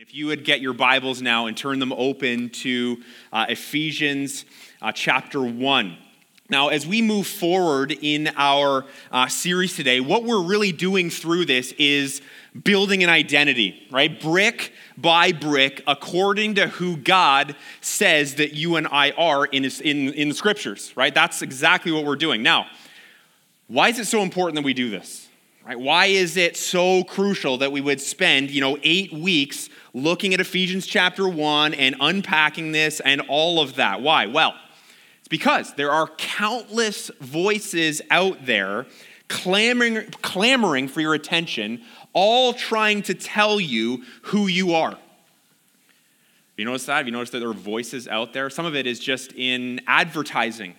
If you would get your Bibles now and turn them open to uh, Ephesians uh, chapter 1. Now, as we move forward in our uh, series today, what we're really doing through this is building an identity, right? Brick by brick, according to who God says that you and I are in, his, in, in the scriptures, right? That's exactly what we're doing. Now, why is it so important that we do this? Right? Why is it so crucial that we would spend, you know, eight weeks looking at Ephesians chapter 1 and unpacking this and all of that? Why? Well, it's because there are countless voices out there clamoring, clamoring for your attention, all trying to tell you who you are. Have you noticed that? Have you noticed that there are voices out there? Some of it is just in advertising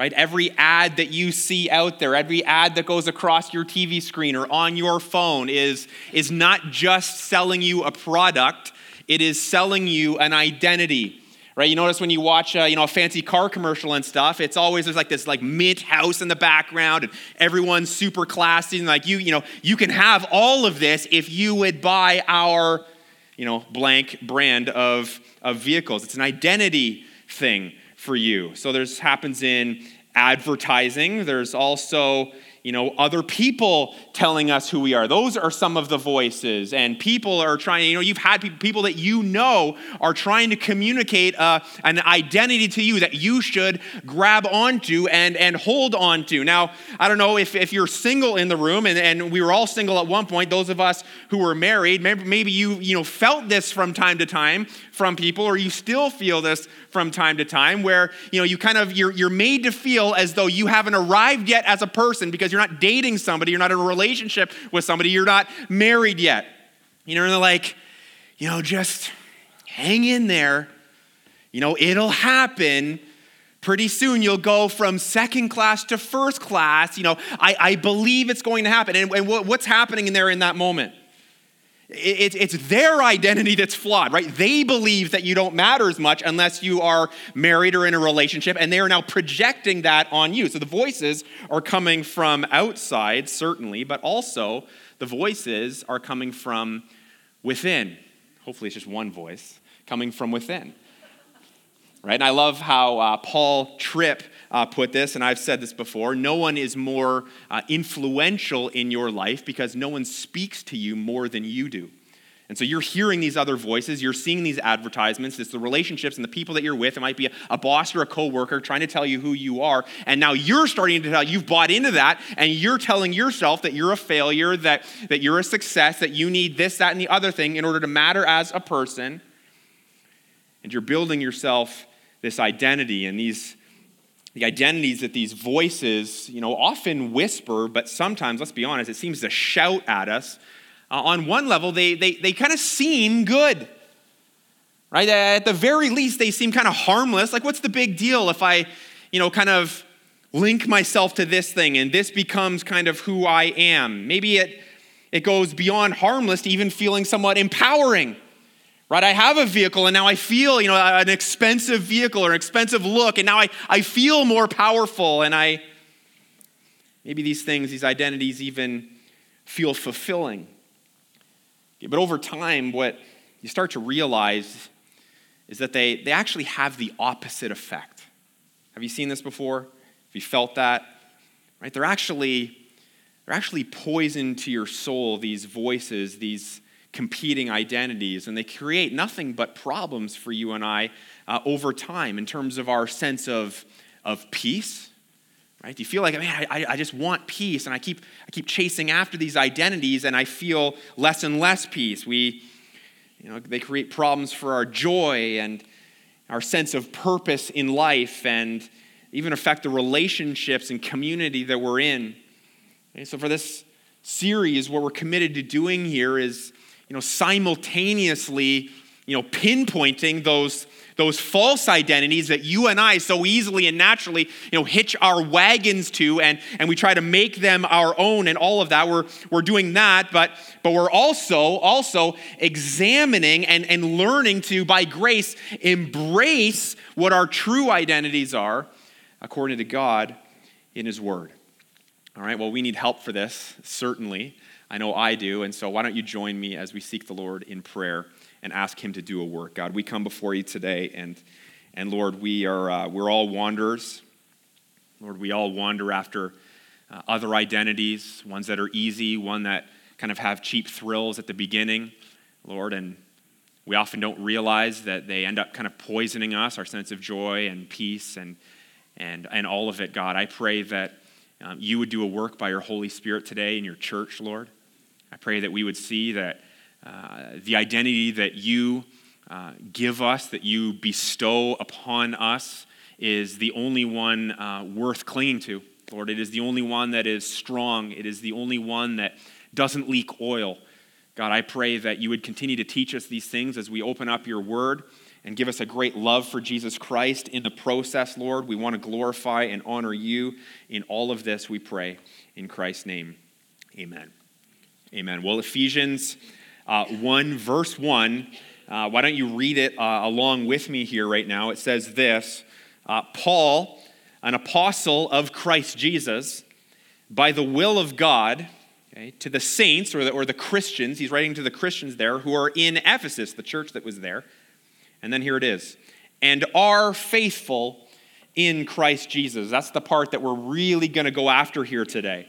right? Every ad that you see out there, every ad that goes across your TV screen or on your phone is, is not just selling you a product, it is selling you an identity. Right, you notice when you watch, uh, you know, a fancy car commercial and stuff, it's always there's like this like mint house in the background, and everyone's super classy, and like you, you know, you can have all of this if you would buy our, you know, blank brand of of vehicles. It's an identity thing for you. So there's happens in advertising. There's also you know, other people telling us who we are. Those are some of the voices. And people are trying, you know, you've had people that you know are trying to communicate uh, an identity to you that you should grab onto and, and hold onto. Now, I don't know if, if you're single in the room, and, and we were all single at one point, those of us who were married, maybe, maybe you, you know, felt this from time to time from people, or you still feel this from time to time, where, you know, you kind of, you're, you're made to feel as though you haven't arrived yet as a person because you're not dating somebody, you're not in a relationship with somebody, you're not married yet. You know, and they're like, you know, just hang in there. You know, it'll happen. Pretty soon you'll go from second class to first class. You know, I, I believe it's going to happen. And, and what's happening in there in that moment? It's their identity that's flawed, right? They believe that you don't matter as much unless you are married or in a relationship, and they are now projecting that on you. So the voices are coming from outside, certainly, but also the voices are coming from within. Hopefully, it's just one voice coming from within. Right? And I love how uh, Paul Tripp uh, put this, and I've said this before no one is more uh, influential in your life because no one speaks to you more than you do. And so you're hearing these other voices, you're seeing these advertisements, it's the relationships and the people that you're with. It might be a, a boss or a coworker trying to tell you who you are. And now you're starting to tell, you've bought into that, and you're telling yourself that you're a failure, that, that you're a success, that you need this, that, and the other thing in order to matter as a person. And you're building yourself this identity and these the identities that these voices, you know, often whisper, but sometimes, let's be honest, it seems to shout at us. Uh, on one level, they, they, they kind of seem good, right? At the very least, they seem kind of harmless. Like, what's the big deal if I, you know, kind of link myself to this thing and this becomes kind of who I am? Maybe it, it goes beyond harmless to even feeling somewhat empowering right? I have a vehicle and now I feel, you know, an expensive vehicle or an expensive look, and now I, I feel more powerful and I, maybe these things, these identities even feel fulfilling. But over time, what you start to realize is that they, they actually have the opposite effect. Have you seen this before? Have you felt that? Right? They're actually, they're actually poison to your soul, these voices, these competing identities, and they create nothing but problems for you and I uh, over time in terms of our sense of, of peace. Right? Do you feel like, man, I, I just want peace, and I keep, I keep chasing after these identities, and I feel less and less peace. We, you know, they create problems for our joy and our sense of purpose in life, and even affect the relationships and community that we're in. Okay, so for this series, what we're committed to doing here is you know, simultaneously, you know, pinpointing those, those false identities that you and I so easily and naturally, you know, hitch our wagons to and, and we try to make them our own and all of that. We're, we're doing that, but, but we're also, also examining and, and learning to, by grace, embrace what our true identities are according to God in His Word. All right, well, we need help for this, certainly. I know I do. And so why don't you join me as we seek the Lord in prayer and ask Him to do a work. God, we come before you today, and, and Lord, we are, uh, we're all wanderers. Lord, we all wander after uh, other identities, ones that are easy, one that kind of have cheap thrills at the beginning, Lord, and we often don't realize that they end up kind of poisoning us, our sense of joy and peace and, and, and all of it, God. I pray that um, you would do a work by your Holy Spirit today in your church, Lord. I pray that we would see that uh, the identity that you uh, give us, that you bestow upon us, is the only one uh, worth clinging to. Lord, it is the only one that is strong. It is the only one that doesn't leak oil. God, I pray that you would continue to teach us these things as we open up your word and give us a great love for Jesus Christ in the process, Lord. We want to glorify and honor you in all of this, we pray. In Christ's name, amen. Amen. Well, Ephesians uh, 1, verse 1, uh, why don't you read it uh, along with me here right now? It says this uh, Paul, an apostle of Christ Jesus, by the will of God, okay, to the saints or the, or the Christians, he's writing to the Christians there who are in Ephesus, the church that was there. And then here it is and are faithful in Christ Jesus. That's the part that we're really going to go after here today.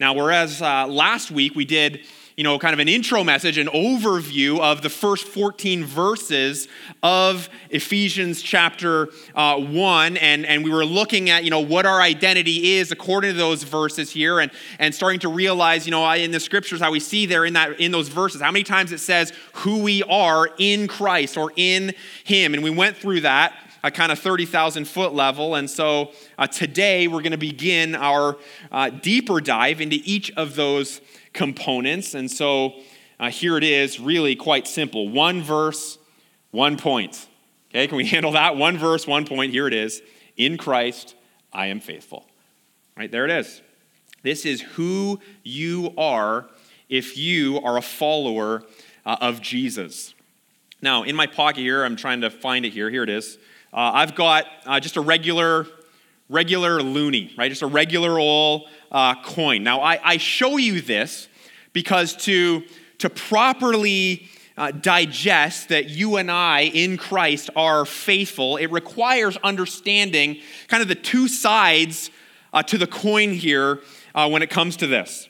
Now, whereas uh, last week we did you know, kind of an intro message, an overview of the first 14 verses of Ephesians chapter uh, 1. And, and we were looking at, you know, what our identity is according to those verses here and, and starting to realize, you know, in the scriptures, how we see there in, that, in those verses, how many times it says who we are in Christ or in Him. And we went through that a kind of 30,000 foot level. And so uh, today we're going to begin our uh, deeper dive into each of those components. And so uh, here it is, really quite simple one verse, one point. Okay, can we handle that? One verse, one point. Here it is. In Christ, I am faithful. Right there it is. This is who you are if you are a follower uh, of Jesus. Now, in my pocket here, I'm trying to find it here. Here it is. Uh, I've got uh, just a regular, regular loonie, right? Just a regular old uh, coin. Now, I, I show you this because to, to properly uh, digest that you and I in Christ are faithful, it requires understanding kind of the two sides uh, to the coin here uh, when it comes to this.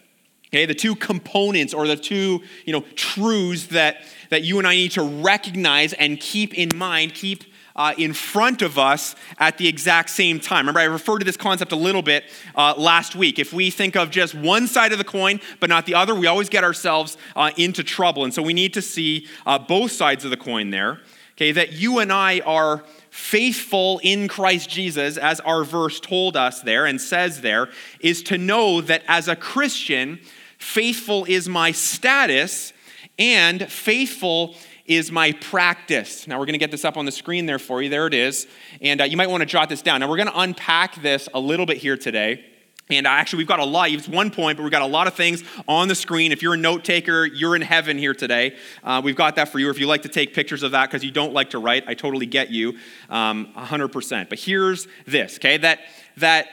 Okay, the two components or the two, you know, truths that, that you and I need to recognize and keep in mind, keep uh, in front of us at the exact same time. Remember, I referred to this concept a little bit uh, last week. If we think of just one side of the coin but not the other, we always get ourselves uh, into trouble. And so we need to see uh, both sides of the coin there. Okay, that you and I are faithful in Christ Jesus, as our verse told us there and says there, is to know that as a Christian, faithful is my status and faithful is my practice. Now, we're going to get this up on the screen there for you. There it is. And uh, you might want to jot this down. Now, we're going to unpack this a little bit here today. And uh, actually, we've got a lot. It's one point, but we've got a lot of things on the screen. If you're a note taker, you're in heaven here today. Uh, we've got that for you. If you like to take pictures of that because you don't like to write, I totally get you, um, 100%. But here's this, okay? That that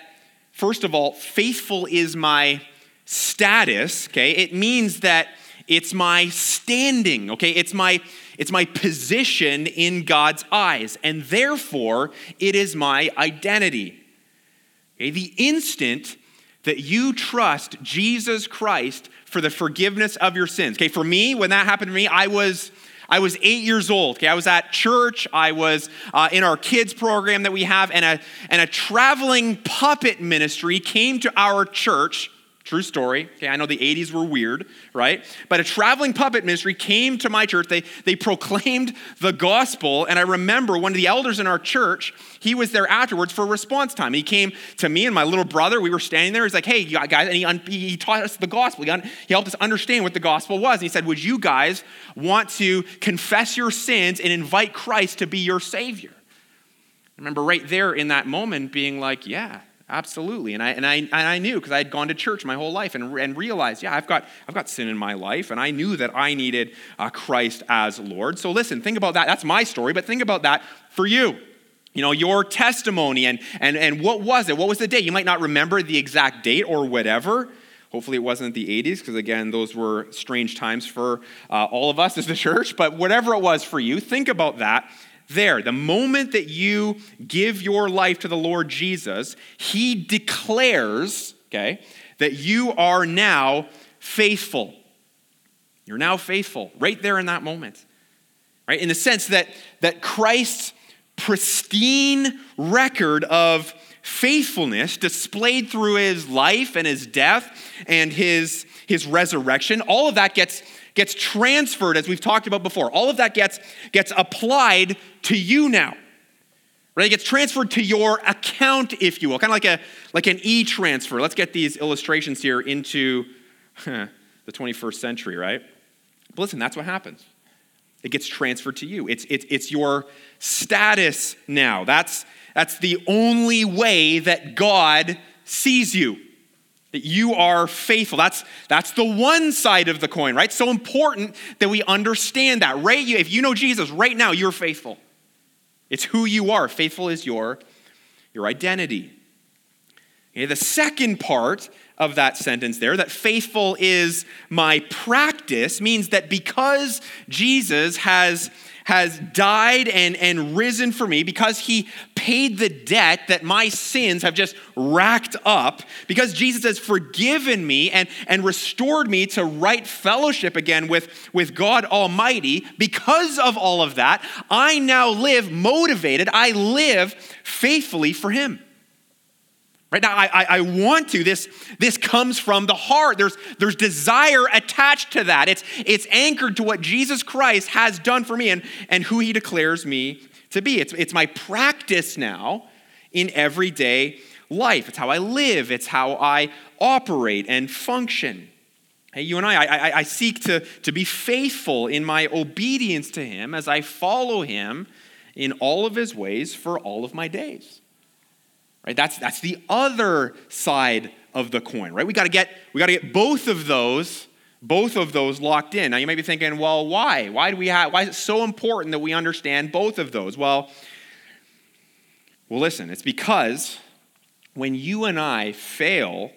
first of all, faithful is my status. Okay, it means that it's my standing. Okay, it's my it's my position in God's eyes, and therefore it is my identity. Okay? The instant that you trust Jesus Christ for the forgiveness of your sins. Okay, for me, when that happened to me, I was I was eight years old. Okay, I was at church. I was uh, in our kids program that we have, and a and a traveling puppet ministry came to our church True story. Okay, I know the 80s were weird, right? But a traveling puppet ministry came to my church. They, they proclaimed the gospel. And I remember one of the elders in our church, he was there afterwards for response time. He came to me and my little brother. We were standing there. He's like, hey, guys, and he, he taught us the gospel. He, he helped us understand what the gospel was. And he said, would you guys want to confess your sins and invite Christ to be your Savior? I remember right there in that moment being like, yeah, Absolutely. And I, and I, and I knew because I had gone to church my whole life and, and realized, yeah, I've got, I've got sin in my life. And I knew that I needed uh, Christ as Lord. So listen, think about that. That's my story, but think about that for you. You know, your testimony and, and, and what was it? What was the date? You might not remember the exact date or whatever. Hopefully, it wasn't the 80s, because again, those were strange times for uh, all of us as the church. But whatever it was for you, think about that there. The moment that you give your life to the Lord Jesus, He declares, okay, that you are now faithful. You're now faithful right there in that moment. Right? In the sense that, that Christ's pristine record of faithfulness displayed through his life and his death and his, his resurrection, all of that gets, gets transferred, as we've talked about before. All of that gets, gets applied to you now. Right? It gets transferred to your account, if you will, kind of like, a, like an e transfer. Let's get these illustrations here into the 21st century, right? But listen, that's what happens. It gets transferred to you. It's, it's, it's your status now. That's, that's the only way that God sees you. That you are faithful. That's, that's the one side of the coin, right? So important that we understand that. Right? If you know Jesus right now, you're faithful. It's who you are. Faithful is your, your identity. Okay, the second part of that sentence there, that faithful is my practice, means that because Jesus has has died and, and risen for me, because he paid the debt that my sins have just racked up, because Jesus has forgiven me and, and restored me to right fellowship again with, with God Almighty, because of all of that, I now live motivated, I live faithfully for him. Right now, I, I, want to. This, this comes from the heart. There's, there's desire attached to that. It's, it's anchored to what Jesus Christ has done for me and, and who he declares me to be. It's, it's my practice now in everyday life. It's how I live, it's how I operate and function. Hey, you and I, I, I seek to, to be faithful in my obedience to him as I follow him in all of his ways for all of my days. Right? That's, that's the other side of the coin, right? We got to get we got to get both of those both of those locked in. Now you might be thinking, well, why? Why do we have why is it so important that we understand both of those? Well, well listen, it's because when you and I fail,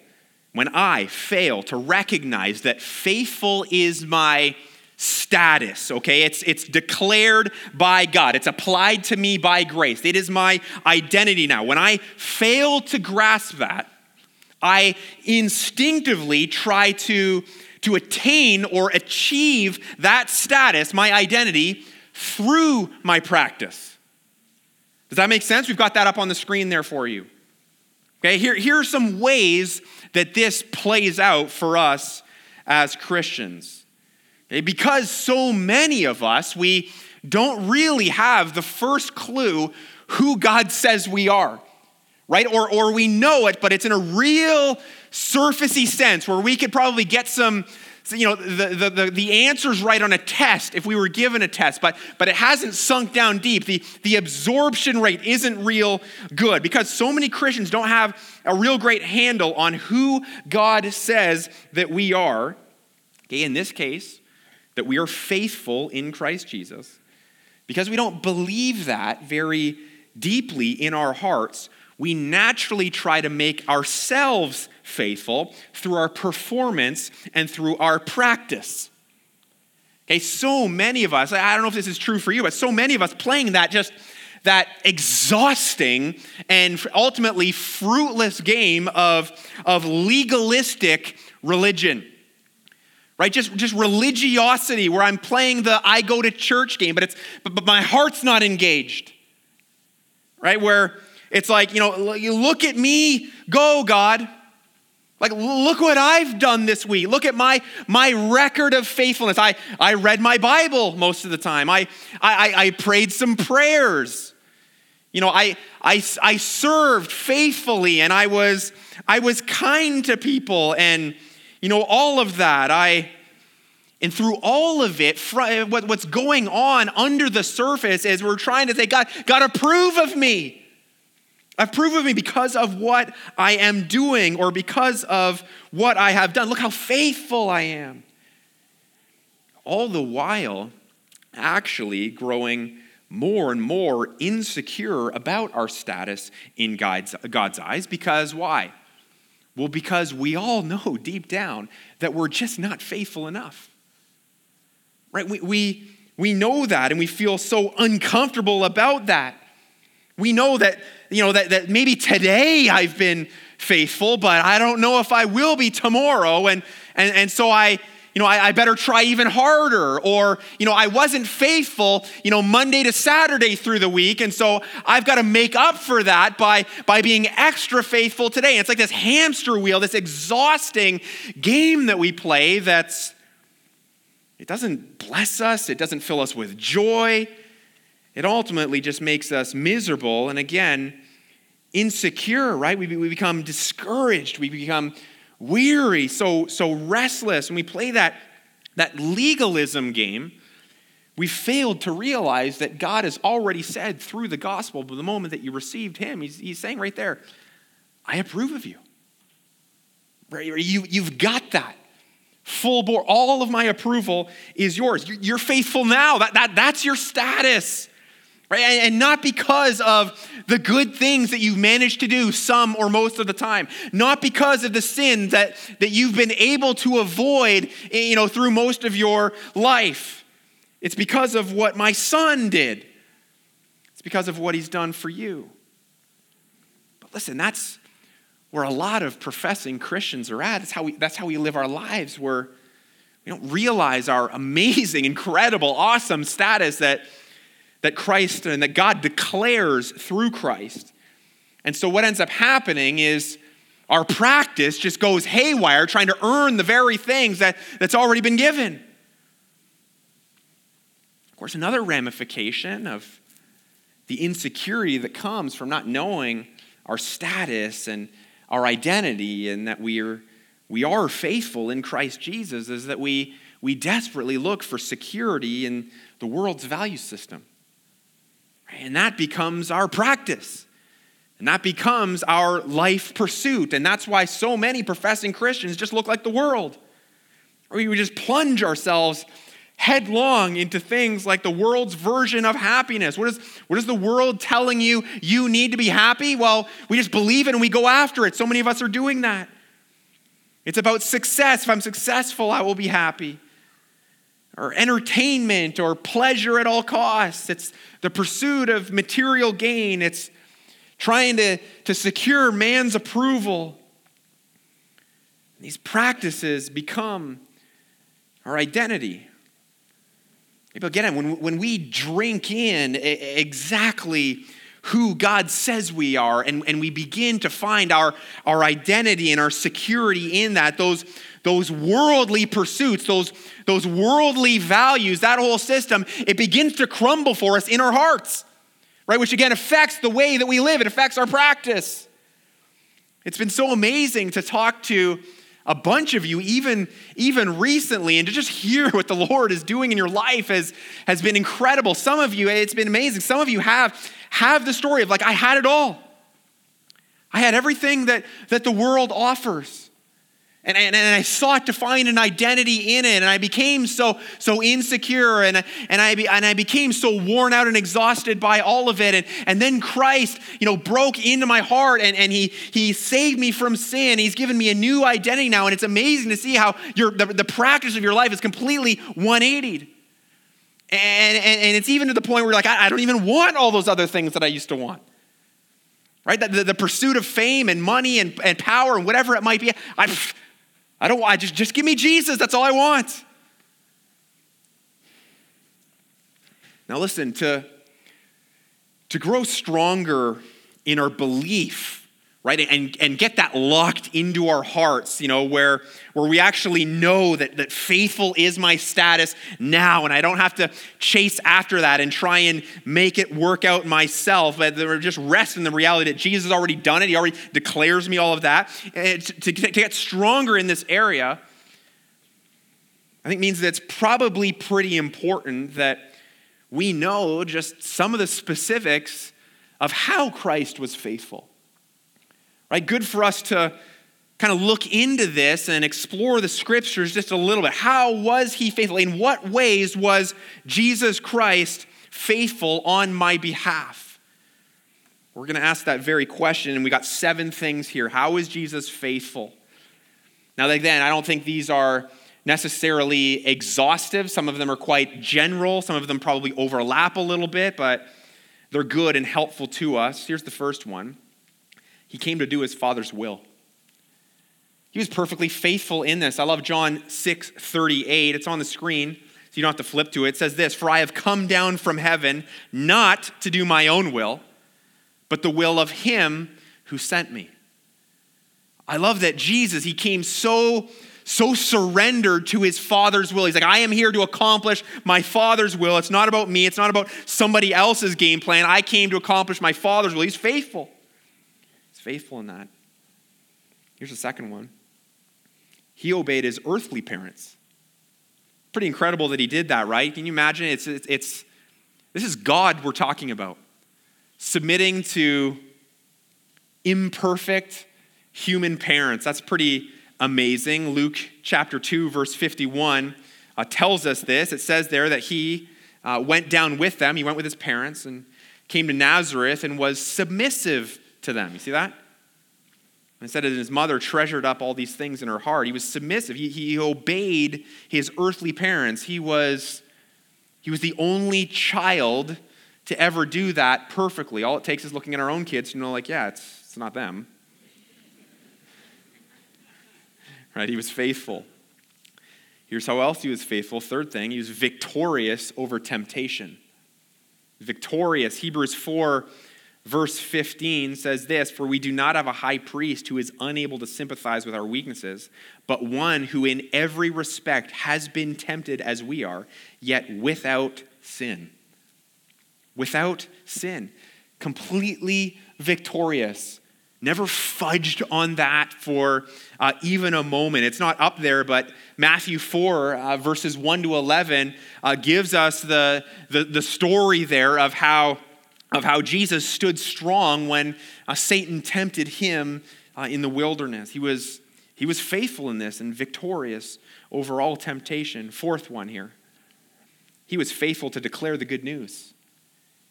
when I fail to recognize that faithful is my status, okay? It's, it's declared by God, it's applied to me by grace. It is my identity now. When I fail to grasp that, I instinctively try to, to attain or achieve that status, my identity, through my practice. Does that make sense? We've got that up on the screen there for you. Okay, here, here are some ways that this plays out for us as Christians. Eh, because so many of us, we don't really have the first clue who God says we are, right? Or, or we know it, but it's in a real surfacey sense where we could probably get some, you know, the, the, the, the, answers right on a test if we were given a test, but, but it hasn't sunk down deep. The, the absorption rate isn't real good because so many Christians don't have a real great handle on who God says that we are. Okay, in this case, that we are faithful in Christ Jesus, because we don't believe that very deeply in our hearts, we naturally try to make ourselves faithful through our performance and through our practice. Okay, so many of us, I don't know if this is true for you, but so many of us playing that just that exhausting and ultimately fruitless game of, of legalistic religion right? Just, just religiosity where I'm playing the I go to church game, but, it's, but, but my heart's not engaged, right? Where it's like, you know, you look at me, go, God. Like, look what I've done this week. Look at my, my record of faithfulness. I, I read my Bible most of the time. I, I, I prayed some prayers. You know, I, I, I served faithfully and I was, I was kind to people and, you know, all of that. I, and through all of it, eh, what's going on under the surface is we're trying to say, God, God, approve of me. Approve of me because of what I am doing or because of what I have done. Look how faithful I am. All the while, actually growing more and more insecure about our status in God's, God's eyes because why? Well, because we all know deep down that we're just not faithful enough. Right? We, we, we know that and we feel so uncomfortable about that. We know that, you know, that, that maybe today I've been faithful, but I don't know if I will be tomorrow. And, and, and so I, you know, I, I, better try even harder. Or, you know, I wasn't faithful, you know, Monday to Saturday through the week. And so I've got to make up for that by, by being extra faithful today. It's like this hamster wheel, this exhausting game that we play that's, it doesn't bless us, it doesn't fill us with joy. It ultimately just makes us miserable. And again, insecure, right? We, we become discouraged. We become weary, so, so restless, and we play that, that legalism game, we failed to realize that God has already said through the gospel, but the moment that you received Him, He's, he's saying right there, I approve of you. You, you've got that. Full bore. All of my approval is yours. You're faithful now. That, that, that's your status right? And not because of the good things that you've managed to do some or most of the time, not because of the sins that, that you've been able to avoid, you know, through most of your life. It's because of what my son did. It's because of what he's done for you. But listen, that's where a lot of professing Christians are at. That's how we, that's how we live our lives, where we don't realize our amazing, incredible, awesome status that that Christ and that God declares through Christ. And so what ends up happening is our practice just goes haywire trying to earn the very things that, that's already been given. Of course, another ramification of the insecurity that comes from not knowing our status and our identity and that we are, we are faithful in Christ Jesus is that we, we desperately look for security in the world's value system. And that becomes our practice. And that becomes our life pursuit. And that's why so many professing Christians just look like the world. Or we just plunge ourselves headlong into things like the world's version of happiness. What is, what is the world telling you you need to be happy? Well, we just believe it and we go after it. So many of us are doing that. It's about success. If I'm successful, I will be happy or entertainment or pleasure at all costs. It's the pursuit of material gain. It's trying to, to secure man's approval. These practices become our identity. But again, when, when we drink in exactly who God says we are, and, and we begin to find our, our identity and our security in that, those, those worldly pursuits, those, those worldly values, that whole system, it begins to crumble for us in our hearts, right? Which again affects the way that we live, it affects our practice. It's been so amazing to talk to a bunch of you, even, even recently, and to just hear what the Lord is doing in your life has, has been incredible. Some of you, it's been amazing. Some of you have, have the story of like, I had it all. I had everything that, that the world offers. And, and, and, I sought to find an identity in it, and I became so, so insecure, and, and, I, and I became so worn out and exhausted by all of it. And, and then Christ, you know, broke into my heart, and, and he, he saved me from sin. He's given me a new identity now, and it's amazing to see how your, the, the practice of your life is completely 180'd. And, and, and it's even to the point where like, I, I don't even want all those other things that I used to want right? The, the, the, pursuit of fame and money and, and power and whatever it might be. I, I don't want, just, just give me Jesus. That's all I want. Now, listen, to, to grow stronger in our belief right? And, and get that locked into our hearts you know where where we actually know that, that faithful is my status now and i don't have to chase after that and try and make it work out myself but just rest in the reality that jesus has already done it. He already declares me all of that. And to, to, to get stronger in this area i think means that it's probably pretty important that we know just some of the specifics of how christ was faithful right? Good for us to kind of look into this and explore the scriptures just a little bit. How was he faithful? In what ways was Jesus Christ faithful on my behalf? We're going to ask that very question, and we got seven things here. How is Jesus faithful? Now, again, I don't think these are necessarily exhaustive. Some of them are quite general. Some of them probably overlap a little bit, but they're good and helpful to us. Here's the first one He came to do his Father's will. He was perfectly faithful in this. I love John 6 38. It's on the screen, so you don't have to flip to it. It says this For I have come down from heaven not to do my own will but the will of him who sent me. I love that Jesus, he came so so surrendered to his father's will. He's like, I am here to accomplish my father's will. It's not about me, it's not about somebody else's game plan. I came to accomplish my father's will. He's faithful. Faithful in that. Here's the second one he obeyed his earthly parents. Pretty incredible that he did that, right? Can you imagine? It's, it's, it's this is God we're talking about submitting to imperfect human parents. That's pretty amazing. Luke chapter 2, verse 51 uh, tells us this. It says there that he uh, went down with them, he went with his parents and came to Nazareth and was submissive to them. You see that? Instead that his mother treasured up all these things in her heart. He was submissive. He, he obeyed his earthly parents. He was, he was the only child to ever do that perfectly. All it takes is looking at our own kids to know, like, yeah, it's, it's not them. right? He was faithful. Here's how else he was faithful. Third thing, he was victorious over temptation. Victorious. Hebrews 4, verse 15 says this For we do not have a high priest who is unable to sympathize with our weaknesses, but one who in every respect has been tempted as we are, yet without sin without sin, completely victorious. Never fudged on that for uh, even a moment. It's not up there, but Matthew 4, uh, verses 1 to 11, uh, gives us the, the, the, story there of how, of how Jesus stood strong when uh, Satan tempted him uh, in the wilderness. He was, he was faithful in this and victorious over all temptation. Fourth one here. He was faithful to declare the good news.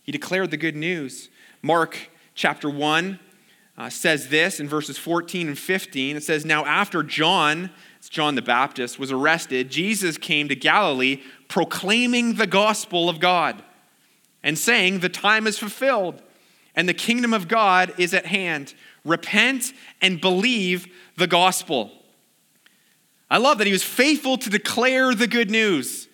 He declared the good news. Mark chapter 1 uh, says this in verses 14 and 15. It says, Now after John, it's John the Baptist, was arrested, Jesus came to Galilee proclaiming the gospel of God and saying, The time is fulfilled and the kingdom of God is at hand. Repent and believe the gospel. I love that he was faithful to declare the good news.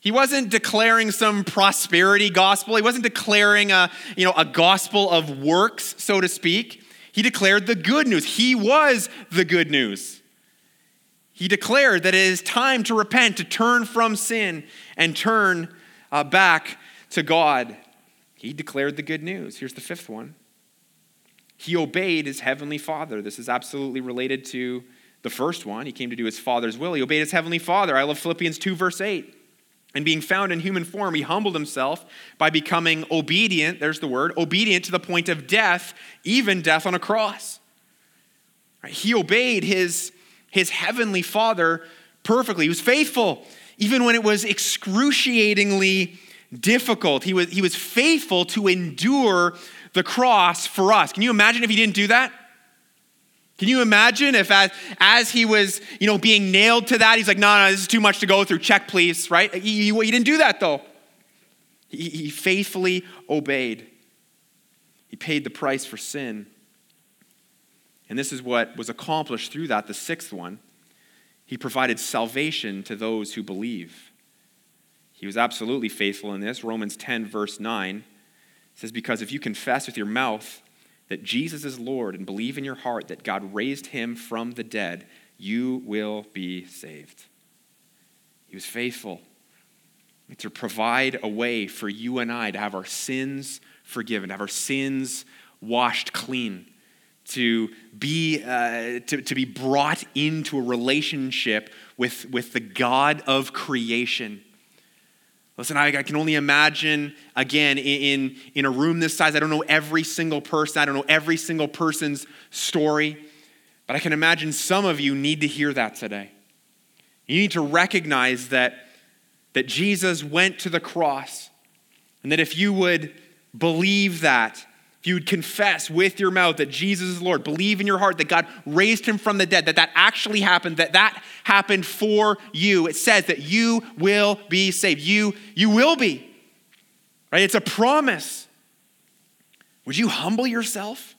He wasn't declaring some prosperity gospel. He wasn't declaring a, you know, a gospel of works, so to speak. He declared the good news. He was the good news. He declared that it is time to repent, to turn from sin, and turn uh, back to God. He declared the good news. Here's the fifth one. He obeyed his heavenly Father. This is absolutely related to the first one. He came to do his Father's will. He obeyed his heavenly Father. I love Philippians 2, verse 8. And being found in human form, he humbled himself by becoming obedient, there's the word, obedient to the point of death, even death on a cross. He obeyed his, his heavenly Father perfectly. He was faithful, even when it was excruciatingly difficult. He was, he was faithful to endure the cross for us. Can you imagine if he didn't do that? Can you imagine if as, as he was, you know, being nailed to that, he's like, no, no, this is too much to go through. Check, please, right? He, he, he didn't do that, though. He, he faithfully obeyed. He paid the price for sin. And this is what was accomplished through that, the sixth one. He provided salvation to those who believe. He was absolutely faithful in this. Romans 10, verse 9 says, Because if you confess with your mouth that Jesus is Lord and believe in your heart that God raised him from the dead, you will be saved. He was faithful to provide a way for you and I to have our sins forgiven, to have our sins washed clean, to be, uh, to, to be brought into a relationship with, with the God of creation Listen, I, I, can only imagine, again, in, in a room this size, I don't know every single person, I don't know every single person's story, but I can imagine some of you need to hear that today. You need to recognize that, that Jesus went to the cross, and that if you would believe that, you would confess with your mouth that Jesus is Lord, believe in your heart that God raised him from the dead, that that actually happened, that that happened for you, it says that you will be saved. You, you will be. Right? It's a promise. Would you humble yourself?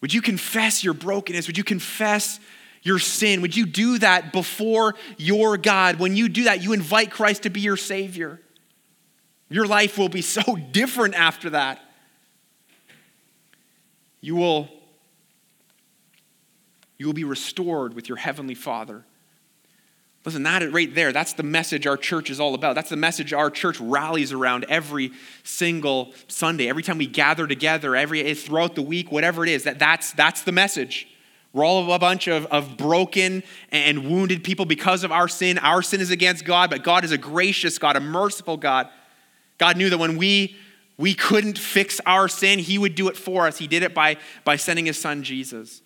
Would you confess your brokenness? Would you confess your sin? Would you do that before your God? When you do that, you invite Christ to be your Savior. Your life will be so different after that. You will, you will be restored with your Heavenly Father. Listen, that right there, that's the message our church is all about. That's the message our church rallies around every single Sunday. Every time we gather together, every eh, throughout the week, whatever it is, that, that's, that's the message. We're all a bunch of, of broken and wounded people because of our sin. Our sin is against God, but God is a gracious God, a merciful God. God knew that when we we couldn't fix our sin, He would do it for us. He did it by, by sending His Son, Jesus.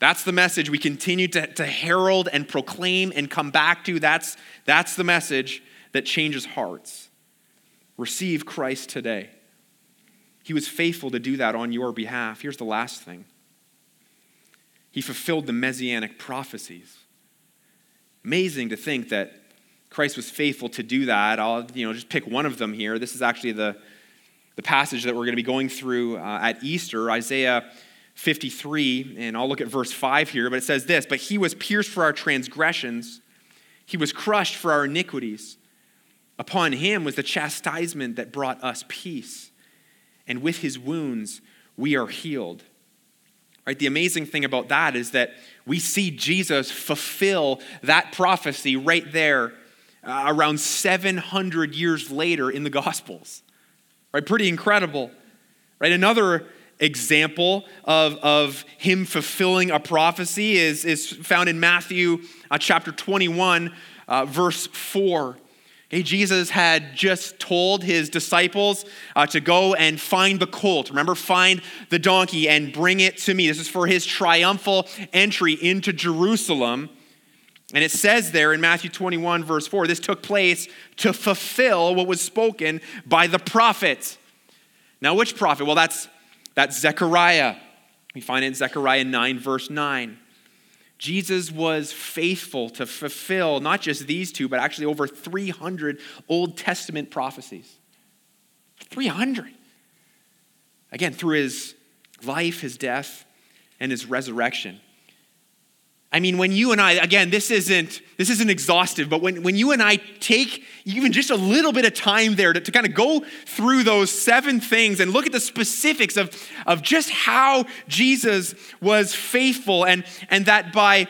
That's the message we continue to, to herald and proclaim and come back to. That's, that's the message that changes hearts. Receive Christ today. He was faithful to do that on your behalf. Here's the last thing He fulfilled the messianic prophecies. Amazing to think that Christ was faithful to do that. I'll you know, just pick one of them here. This is actually the, the passage that we're going to be going through uh, at Easter, Isaiah 53, and I'll look at verse 5 here, but it says this But he was pierced for our transgressions, he was crushed for our iniquities. Upon him was the chastisement that brought us peace, and with his wounds we are healed. Right? The amazing thing about that is that we see Jesus fulfill that prophecy right there uh, around 700 years later in the Gospels. Right? Pretty incredible. Right? Another example of, of him fulfilling a prophecy is, is found in Matthew uh, chapter 21, uh, verse 4. Hey, Jesus had just told his disciples uh, to go and find the colt. Remember, find the donkey and bring it to me. This is for his triumphal entry into Jerusalem. And it says there in Matthew 21, verse 4, this took place to fulfill what was spoken by the prophet. Now, which prophet? Well, that's, that's Zechariah. We find it in Zechariah 9, verse 9. Jesus was faithful to fulfill not just these two, but actually over 300 Old Testament prophecies. 300. Again, through his life, his death, and his resurrection. I mean, when you and I, again, this isn't, this isn't exhaustive, but when, when you and I take even just a little bit of time there to, to kind of go through those seven things and look at the specifics of, of just how Jesus was faithful and, and that by,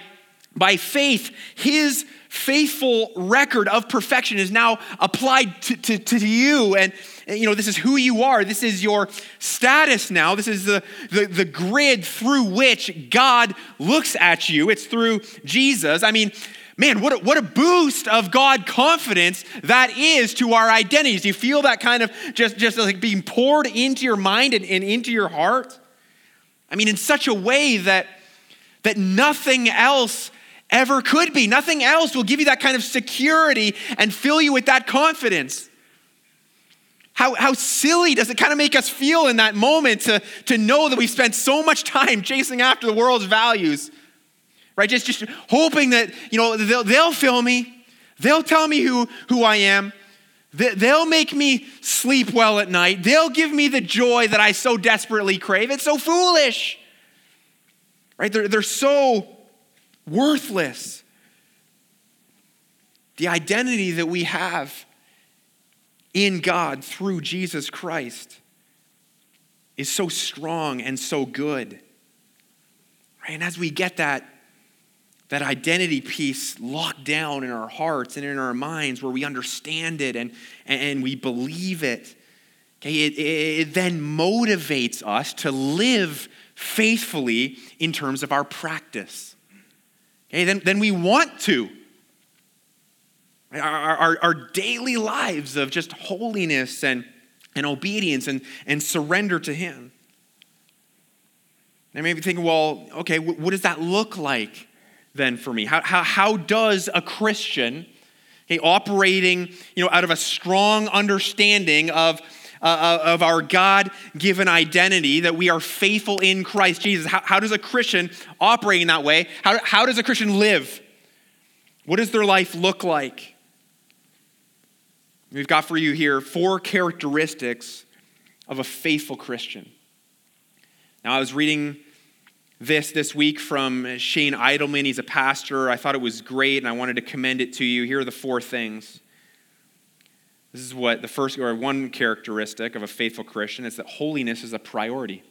by faith, his faithful record of perfection is now applied to, to, to you. And, you know, this is who you are. This is your status now. This is the, the, the grid through which God looks at you. It's through Jesus. I mean, man, what a, what a boost of God confidence that is to our identities. Do you feel that kind of just, just like being poured into your mind and, and into your heart? I mean, in such a way that, that nothing else ever could be. Nothing else will give you that kind of security and fill you with that confidence. How, how silly does it kind of make us feel in that moment to, to know that we spent so much time chasing after the world's values, right? Just, just hoping that, you know, they'll, they'll fill me, they'll tell me who, who I am, they'll make me sleep well at night, they'll give me the joy that I so desperately crave. It's so foolish, right? They're, they're so worthless. The identity that we have in God through Jesus Christ is so strong and so good. Right? And as we get that, that identity piece locked down in our hearts and in our minds where we understand it and, and we believe it, okay, it, it then motivates us to live faithfully in terms of our practice. Okay, then, then we want to. Our, our, our daily lives of just holiness and, and obedience and, and surrender to Him. And maybe thinking, well, okay, what does that look like then for me? How, how, how does a Christian, okay, operating you know, out of a strong understanding of, uh, of our God given identity, that we are faithful in Christ Jesus. How, how, does a Christian operate in that way? How, how does a Christian live? What does their life look like? We've got for you here four characteristics of a faithful Christian. Now, I was reading this this week from Shane Idleman. He's a pastor. I thought it was great and I wanted to commend it to you. Here are the four things. This is what the first, or one characteristic of a faithful Christian is that holiness is a priority.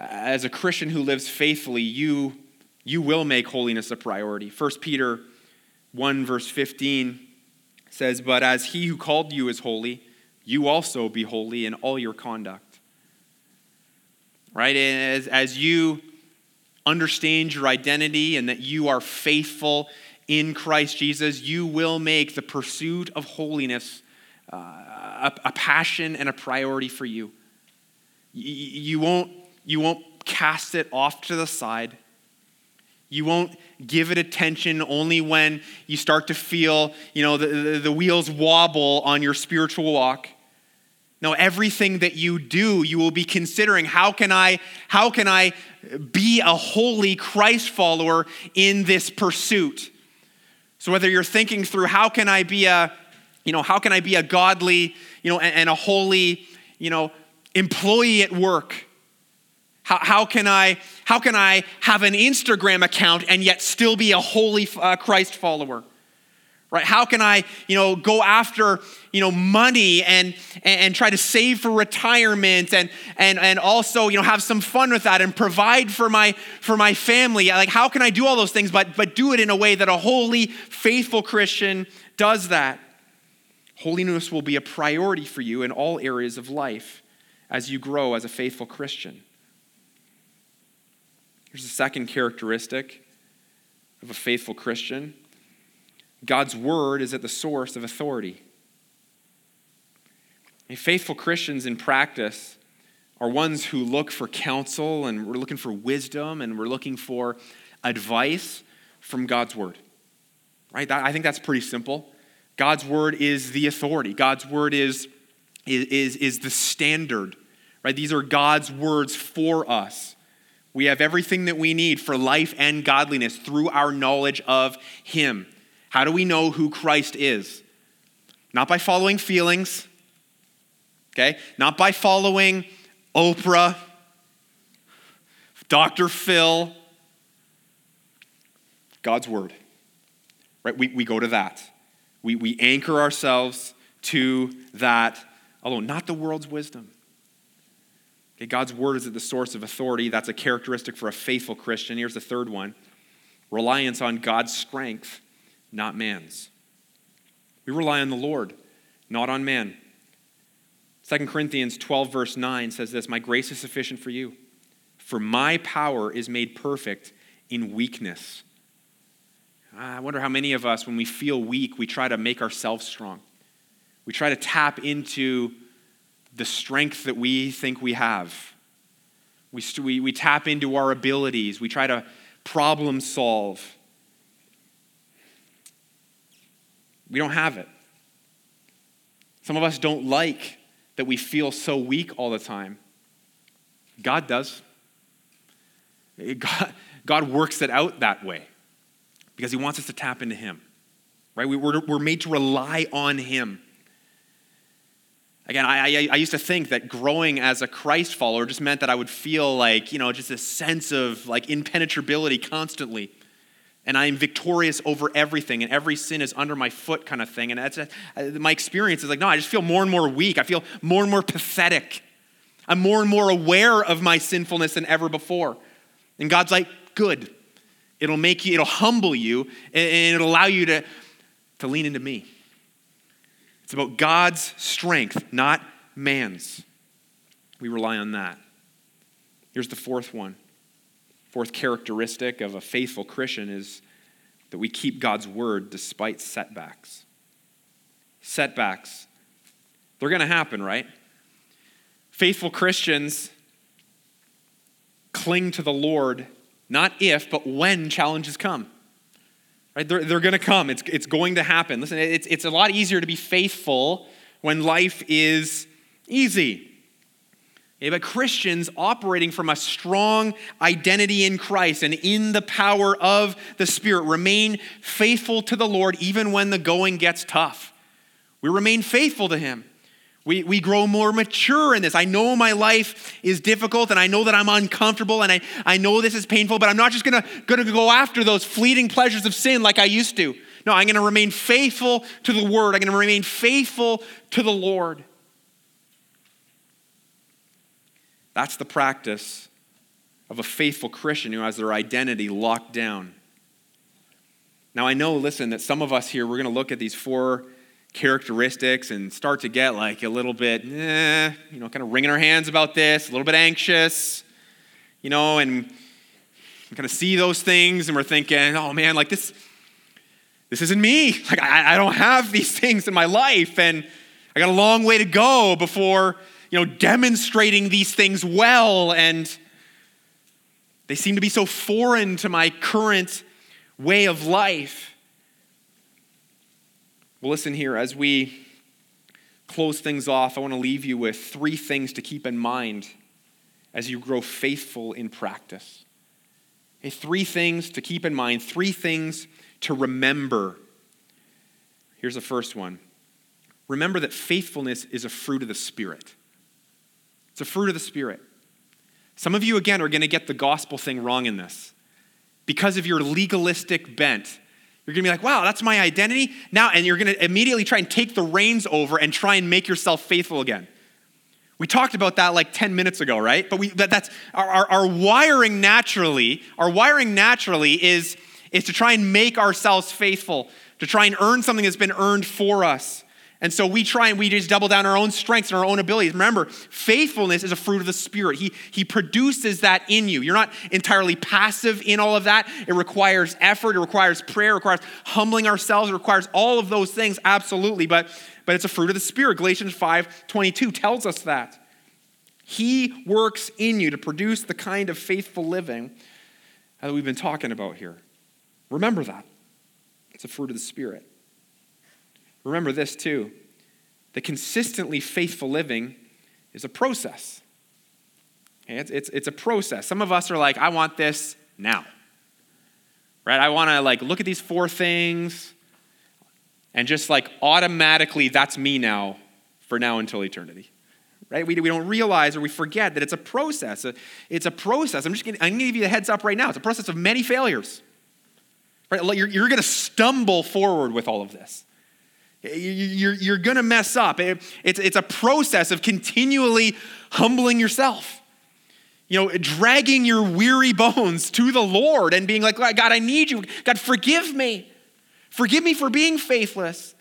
As a Christian who lives faithfully, you, you will make holiness a priority. 1 Peter 1, verse 15 says, But as he who called you is holy, you also be holy in all your conduct. Right? As, as you understand your identity and that you are faithful in Christ Jesus, you will make the pursuit of holiness uh, a, a, passion and a priority for you. you. You won't, you won't cast it off to the side. You won't give it attention only when you start to feel, you know, the, the, the wheels wobble on your spiritual walk. No, everything that you do, you will be considering how can I how can I be a holy Christ follower in this pursuit? So whether you're thinking through how can I be a, you know, how can I be a godly, you know, and, and a holy, you know, employee at work? How, how, can I, how can I have an Instagram account and yet still be a holy uh, Christ follower? Right? How can I, you know, go after, you know, money and, and, and try to save for retirement and, and, and also, you know, have some fun with that and provide for my, for my family? Like, how can I do all those things, but, but do it in a way that a holy, faithful Christian does that? Holiness will be a priority for you in all areas of life as you grow as a faithful Christian. Here's the second characteristic of a faithful Christian God's word is at the source of authority. faithful Christians in practice are ones who look for counsel and we're looking for wisdom and we're looking for advice from God's word. Right? I think that's pretty simple. God's word is the authority. God's word is, is, is the standard. Right? These are God's words for us. We have everything that we need for life and godliness through our knowledge of Him. How do we know who Christ is? Not by following feelings, okay? Not by following Oprah, Dr. Phil. God's word, right? We, we go to that. We, we anchor ourselves to that, although not the world's wisdom. Okay, God's word is at the source of authority. That's a characteristic for a faithful Christian. Here's the third one reliance on God's strength not man's. We rely on the Lord, not on man. 2 Corinthians 12, verse 9 says this My grace is sufficient for you, for my power is made perfect in weakness. Ah, I wonder how many of us, when we feel weak, we try to make ourselves strong. We try to tap into the strength that we think we have. We, we, we tap into our abilities. We try to problem solve. We don't have it. Some of us don't like that we feel so weak all the time. God does. God, God works it out that way because He wants us to tap into Him, right? We, we're, we're made to rely on Him. Again, I, I, I, used to think that growing as a Christ follower just meant that I would feel like, you know, just a sense of like impenetrability constantly and I am victorious over everything, and every sin is under my foot, kind of thing. And that's a, my experience is like, no, I just feel more and more weak. I feel more and more pathetic. I'm more and more aware of my sinfulness than ever before. And God's like, good. It'll make you, it'll humble you, and it'll allow you to, to lean into me. It's about God's strength, not man's. We rely on that. Here's the fourth one Fourth characteristic of a faithful Christian is that we keep God's word despite setbacks. Setbacks, they're going to happen, right? Faithful Christians cling to the Lord not if, but when challenges come. Right? They're, they're going to come. It's, it's going to happen. Listen, it's, it's a lot easier to be faithful when life is easy. Okay, but Christians operating from a strong identity in Christ and in the power of the Spirit remain faithful to the Lord even when the going gets tough. We remain faithful to Him. We, we grow more mature in this. I know my life is difficult and I know that I'm uncomfortable and I, I know this is painful, but I'm not just gonna, gonna go after those fleeting pleasures of sin like I used to. No, I'm gonna remain faithful to the Word. I'm gonna remain faithful to the Lord. That's the practice of a faithful Christian who has their identity locked down. Now, I know, listen, that some of us here, we're gonna look at these four characteristics and start to get like a little bit, eh, you know, kind of wringing our hands about this, a little bit anxious, you know, and kind of see those things and we're thinking, oh man, like this, this isn't me. Like I, I don't have these things in my life and I got a long way to go before, know, demonstrating these things well and they seem to be so foreign to my current way of life. Well, listen here, as we close things off, I want to leave you with three things to keep in mind as you grow faithful in practice. Okay, three things to keep in mind, three things to remember. Here's the first one remember that faithfulness is a fruit of the Spirit. It's a fruit of the Spirit. Some of you, again, are going to get the gospel thing wrong in this because of your legalistic bent you're going to be like, wow, that's my identity. Now, and you're going to immediately try and take the reins over and try and make yourself faithful again. We talked about that like 10 minutes ago, right? But we, that, that's our, our, our wiring naturally, our wiring naturally is, is to try and make ourselves faithful, to try and earn something that's been earned for us. And so we try and we just double down our own strengths and our own abilities. Remember, faithfulness is a fruit of the Spirit. He, he produces that in you. You're not entirely passive in all of that. It requires effort, it requires prayer, it requires humbling ourselves, it requires all of those things, absolutely. But, but it's a fruit of the Spirit. Galatians 5 22 tells us that. He works in you to produce the kind of faithful living that we've been talking about here. Remember that. It's a fruit of the Spirit. Remember this too the consistently faithful living is a process. Okay? It's, it's, it's a process. Some of us are like, I want this now. Right? I want to like look at these four things and just like automatically that's me now for now until eternity. Right? We, we don't realize or we forget that it's a process. Uh, it's a process. I'm just gonna, I'm going to give you a heads up right now. It's a process of many failures. Right? You're, you're going to stumble forward with all of this. You're, you're going to mess up. It's, it's a process of continually humbling yourself. You know, dragging your weary bones to the Lord and being like, God, I need you. God, forgive me. Forgive me for being faithless.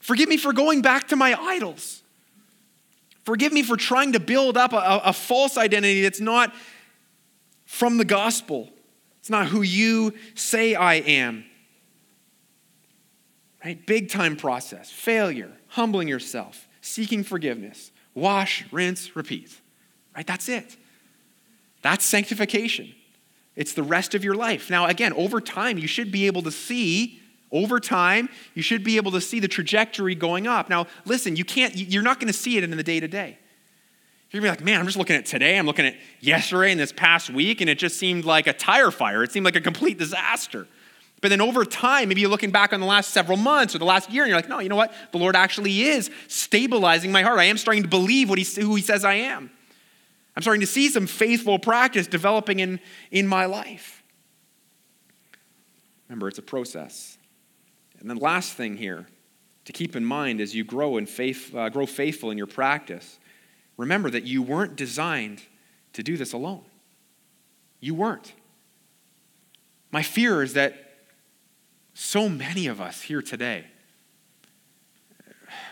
Forgive me for going back to my idols. Forgive me for trying to build up a, a false identity that's not from the gospel. It's not who you say I am. Right? Big time process. Failure, humbling yourself, seeking forgiveness, wash, rinse, repeat. Right? That's it. That's sanctification. It's the rest of your life. Now, again, over time, you should be able to see, over time, you should be able to see the trajectory going up. Now, listen, you can't, you're not going to see it in the day to day. You're gonna be like, man, I'm just looking at today, I'm looking at yesterday and this past week, and it just seemed like a tire fire. It seemed like a complete disaster. But then over time, maybe you're looking back on the last several months or the last year, and you're like, no, you know what? The Lord actually is stabilizing my heart. I am starting to believe what he, who He says I am. I'm starting to see some faithful practice developing in, in my life. Remember, it's a process. And then, last thing here to keep in mind as you grow in faith, uh, grow faithful in your practice, remember that you weren't designed to do this alone. You weren't. My fear is that so many of us here today,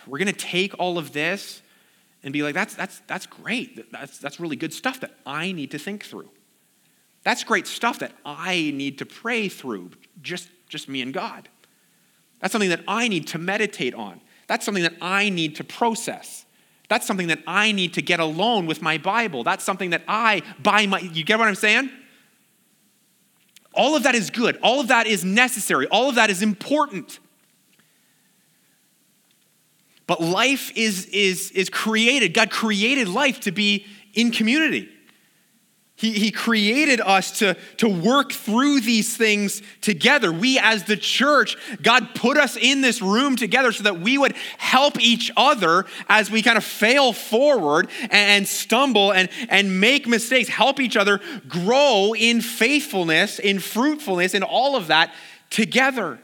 we're going to take all of this and be like, that's, that's, that's great. That's, that's really good stuff that I need to think through. That's great stuff that I need to pray through, just, just me and God. That's something that I need to meditate on. That's something that I need to process. That's something that I need to get alone with my Bible. That's something that I, by my, you get what I'm saying? All of that is good. All of that is necessary. All of that is important. But life is, is, is created. God created life to be in community. He, he created us to, to work through these things together. We, as the church, God put us in this room together so that we would help each other as we kind of fail forward and, and stumble and, and make mistakes, help each other grow in faithfulness, in fruitfulness, in all of that together.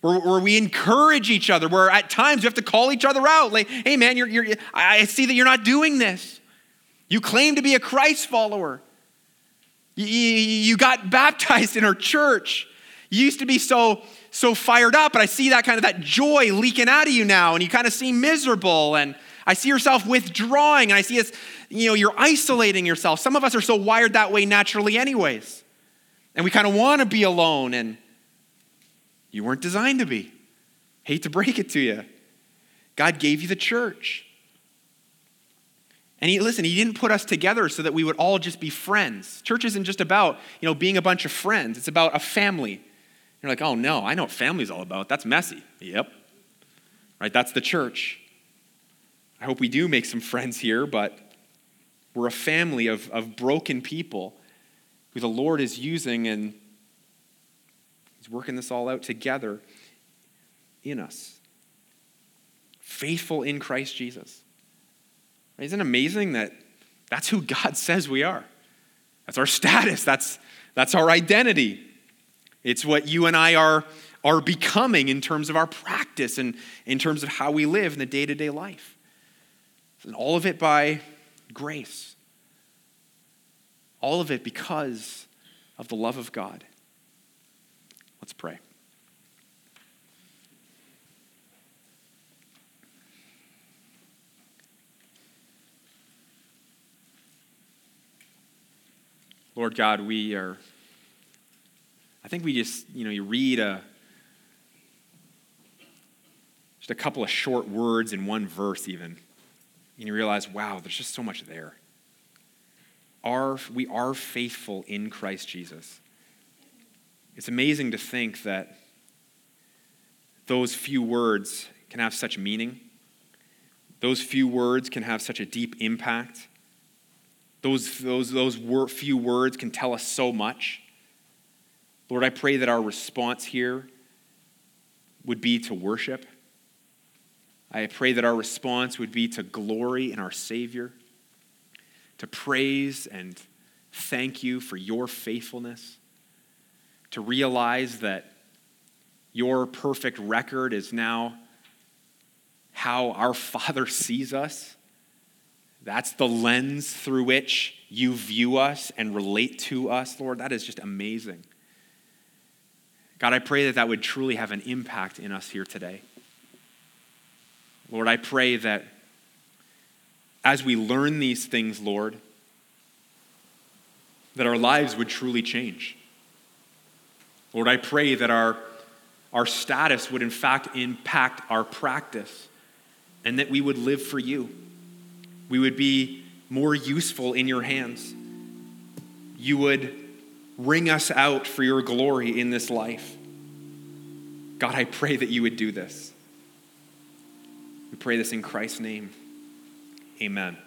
Where, where, we encourage each other, where at times we have to call each other out. Like, hey man, you're, you're, I see that you're not doing this. You claim to be a Christ follower. You got baptized in our church. You used to be so so fired up, but I see that kind of that joy leaking out of you now, and you kind of seem miserable, and I see yourself withdrawing, and I see it's, you know, you're isolating yourself. Some of us are so wired that way naturally, anyways. And we kind of want to be alone, and you weren't designed to be. Hate to break it to you. God gave you the church. And he, listen, he didn't put us together so that we would all just be friends. Church isn't just about, you know, being a bunch of friends. It's about a family. You're like, oh no, I know what family's all about. That's messy. Yep. Right? That's the church. I hope we do make some friends here, but we're a family of, of broken people who the Lord is using and He's working this all out together in us. Faithful in Christ Jesus. Isn't it amazing that that's who God says we are? That's our status, that's, that's our identity. It's what you and I are, are becoming in terms of our practice and in terms of how we live in the day to day life. And all of it by grace. All of it because of the love of God. Let's pray. Lord God, we are, I think we just, you know, you read a, just a couple of short words in one verse, even, and you realize, wow, there's just so much there. Are, we are faithful in Christ Jesus. It's amazing to think that those few words can have such meaning. Those few words can have such a deep impact. Those, those, those few words can tell us so much. Lord, I pray that our response here would be to worship. I pray that our response would be to glory in our Savior, to praise and thank you for your faithfulness, to realize that your perfect record is now how our Father sees us that's the lens through which you view us and relate to us, Lord. That is just amazing. God, I pray that that would truly have an impact in us here today. Lord, I pray that as we learn these things, Lord, that our lives would truly change. Lord, I pray that our, our status would in fact impact our practice and that we would live for you we would be more useful in your hands. You would wring us out for your glory in this life. God, I pray that you would do this. We pray this in Christ's name. Amen.